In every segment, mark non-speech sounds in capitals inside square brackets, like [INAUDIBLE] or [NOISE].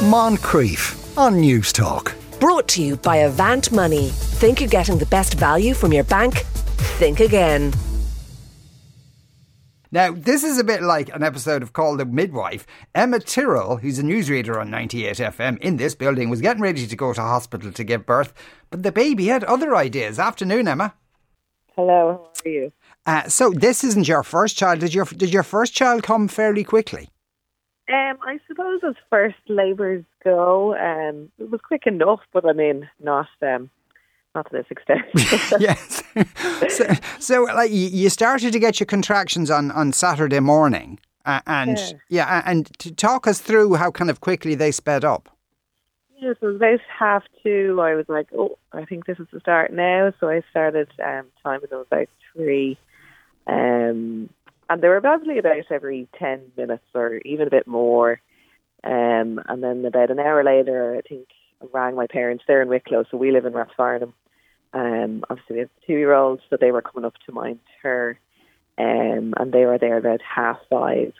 Moncrieff on Newstalk. Brought to you by Avant Money. Think you're getting the best value from your bank? Think again. Now, this is a bit like an episode of Call the Midwife. Emma Tyrrell, who's a newsreader on 98 FM in this building, was getting ready to go to hospital to give birth, but the baby had other ideas. Afternoon, Emma. Hello, how are you? Uh, so this isn't your first child. Did your did your first child come fairly quickly? Um, I suppose as first labours go, um, it was quick enough, but I mean, not um, not to this extent. [LAUGHS] [LAUGHS] yes. so, so, like, you started to get your contractions on on Saturday morning, uh, and Yeah. yeah, and to talk us through how kind of quickly they sped up. yeah, so about half two. I was like, oh, I think this is the start now. So I started um, timing them about three, um, and they were probably about every ten minutes or even a bit more. Um, and then about an hour later, I think I rang my parents. They're in Wicklow, so we live in Rathfarnham. Um, obviously, we have two year olds, so they were coming up to mind her, um, and they were there about half five.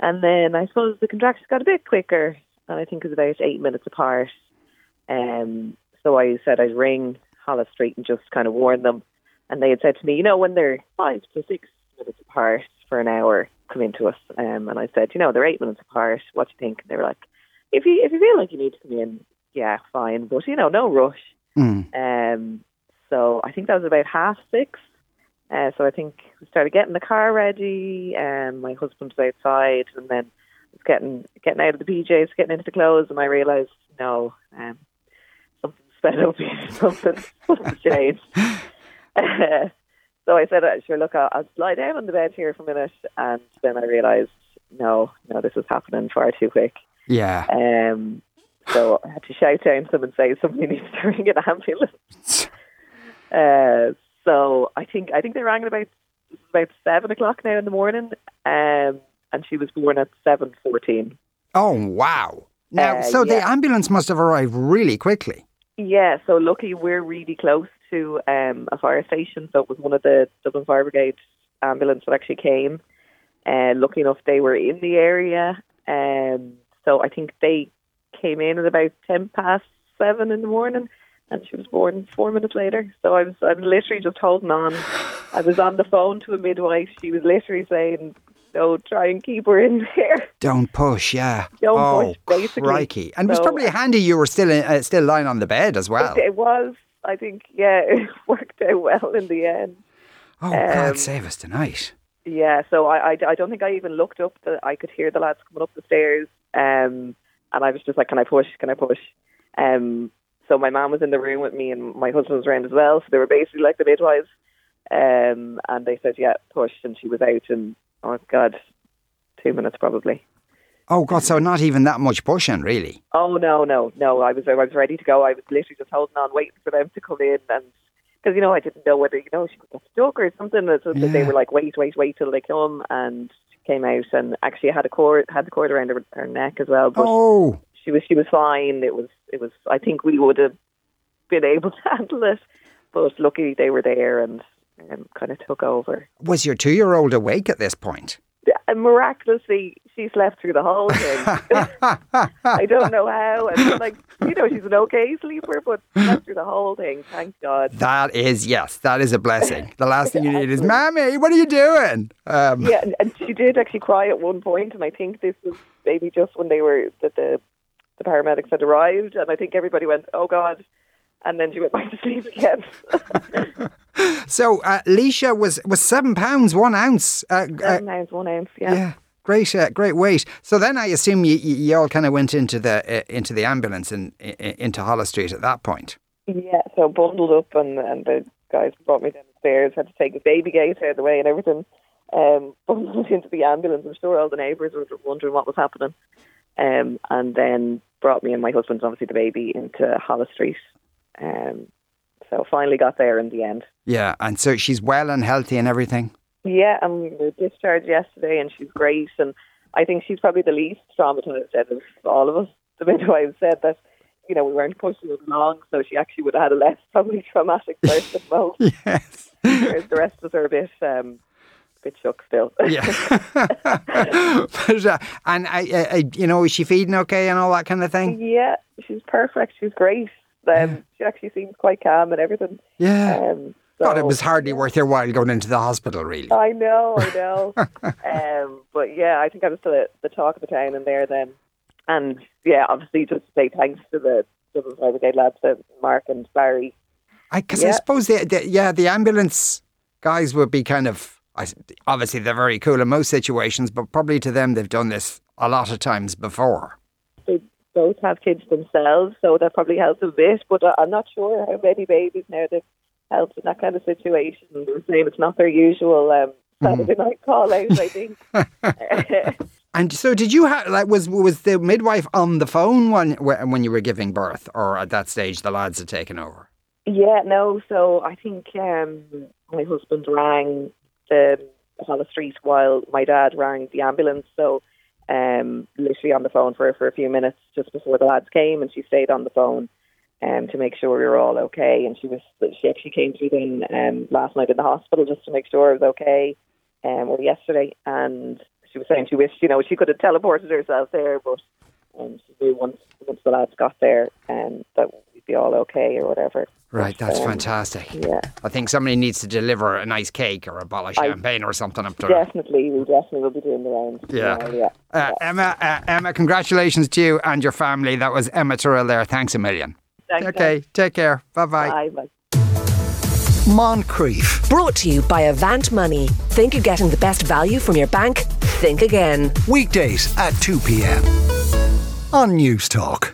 And then I suppose the contractions got a bit quicker, and I think it was about eight minutes apart. Um, so I said I'd ring Holles Street and just kind of warn them. And they had said to me, you know, when they're five to six minutes apart for an hour, come into us. Um, and I said, you know, they're eight minutes apart. What do you think? And they were like, if you if you feel like you need to come in, yeah, fine, but you know, no rush. Mm. Um, so I think that was about half six. Uh, so I think we started getting the car ready. Um, my husband was outside, and then I was getting getting out of the PJs, getting into the clothes, and I realised no, um, something's sped up here. something [LAUGHS] something's [LAUGHS] changed. [LAUGHS] Uh, so I said, uh, "Sure, look, I'll, I'll lie down on the bed here for a minute," and then I realised, no, no, this is happening far too quick. Yeah. Um, so I had to shout down to them and say somebody [LAUGHS] needs to ring an ambulance. [LAUGHS] Uh, so I think I think they rang at about about seven o'clock now in the morning, um, and she was born at seven fourteen. Oh wow. Now, Uh, so the ambulance must have arrived really quickly. Yeah, so lucky we're really close to um, a fire station, so it was one of the Dublin Fire Brigade ambulance that actually came. Uh, lucky enough, they were in the area, um, so I think they came in at about ten past seven in the morning, and she was born four minutes later. So I was, I was literally just holding on. I was on the phone to a midwife. She was literally saying, "No, try and keep her in there." Don't push, yeah. Don't oh, push, basically. crikey. And it was probably handy you were still in, uh, still lying on the bed as well. It was. I think, yeah, [LAUGHS] it worked out well in the end. Oh, God um, save us tonight. Yeah, so I, I, I don't think I even looked up. The, I could hear the lads coming up the stairs, um, and I was just like, "Can I push? Can I push?" Um, so my mum was in the room with me, and my husband was around as well. So they were basically like the midwives, um, and they said, "Yeah, push," and she was out in oh god, two minutes probably. Oh, God, so not even that much pushing, really. Oh no, no, no! I was I was ready to go. I was literally just holding on, waiting for them to come in, and because you know I didn't know whether you know she got stuck or something. So they were like, wait, wait, wait till they come, and she came out and actually had a cord had the cord around her, her neck as well. But Oh, she was she was fine. It was it was. I think we would have been able to [LAUGHS] handle it, but luckily they were there and um, kind of took over. was your two year old awake at this point? And miraculously, she slept through the whole thing. [LAUGHS] I don't know how. And like, you know, she's an okay sleeper, but slept through the whole thing. Thank God. That is, yes, that is a blessing. The last thing you [LAUGHS] need is, Mammy, what are you doing? Um, Yeah, and, and she did actually cry at one point, and I think this was maybe just when they were that the the paramedics had arrived, and I think everybody went, "Oh God," and then she went back to sleep again. [LAUGHS] So, uh, Leisha was, was seven pounds, one ounce. Uh, uh, Seven ounce, one ounce, yeah. yeah. Great, uh, great weight. So then I assume you, you, you all kind of went into the uh, into the ambulance and into Holles Street at that point. Yeah, so bundled up, and and the guys brought me downstairs. Had to take the baby gate out of the way and everything. Um, [LAUGHS] bundled into the ambulance. I'm sure all the neighbours were wondering what was happening. Um, and then brought me and my husband, obviously the baby, into Holles Street. Um, so finally got there in the end. Yeah, and so she's well and healthy and everything. Yeah, and we were discharged yesterday, and she's great. And I think she's probably the least traumatized out of all of us. The midwife said that, you know, we weren't pushing it along, so she actually would have had a less [LAUGHS] probably traumatic birth than most. Yes. Whereas the rest of us are a bit, um, bit shook still. Yeah. [LAUGHS] [LAUGHS] but, uh, and I, I, you know, is she feeding okay and all that kind of thing? yeah, she's perfect. She's great. Um, She actually seems quite calm and everything. Yeah. Um, God, it was hardly worth your while going into the hospital, really. I know, I know. [LAUGHS] um, but yeah, I think I was the, the talk of the town in there then. And yeah, obviously just to say thanks to the Dublin Fire Brigade lads, to Mark and Barry. Because I, Yeah. suppose, the, the, yeah, the ambulance guys would be kind of, I, obviously they're very cool in most situations, but probably to them they've done this a lot of times before. They both have kids themselves, so that probably helps a bit. But I'm not sure how many babies now they've helped in that kind of situation. Saying it's not their usual um, Saturday night [LAUGHS] call out, I think. [LAUGHS] And so, did you have like was was the midwife on the phone when when you were giving birth, or at that stage the lads had taken over? Yeah, no. So I think um, my husband rang the Holles Street while my dad rang the ambulance. So um, literally on the phone for for a few minutes just before the lads came, and she stayed on the phone um, to make sure we were all okay. And she was she actually came through then um, last night in the hospital just to make sure I was okay, um, or yesterday. And she was saying she wished you know she could have teleported herself there, but um, she knew once once the lads got there, um, that be all okay or whatever. Right, that's Um, fantastic. Yeah. I think somebody needs to deliver a nice cake or a bottle of I- champagne or something up to. Definitely, we definitely will be doing the rounds. Yeah. yeah. Uh, Emma, uh, Emma, congratulations to you and your family. That was Emma Turrell there. Thanks a million. Thanks, Okay, take care. Bye bye. Bye. Bye. Moncrieff. Brought to you by Avant Money. Think you're getting the best value from your bank? Think again. Weekdays at 2 p.m. on Newstalk.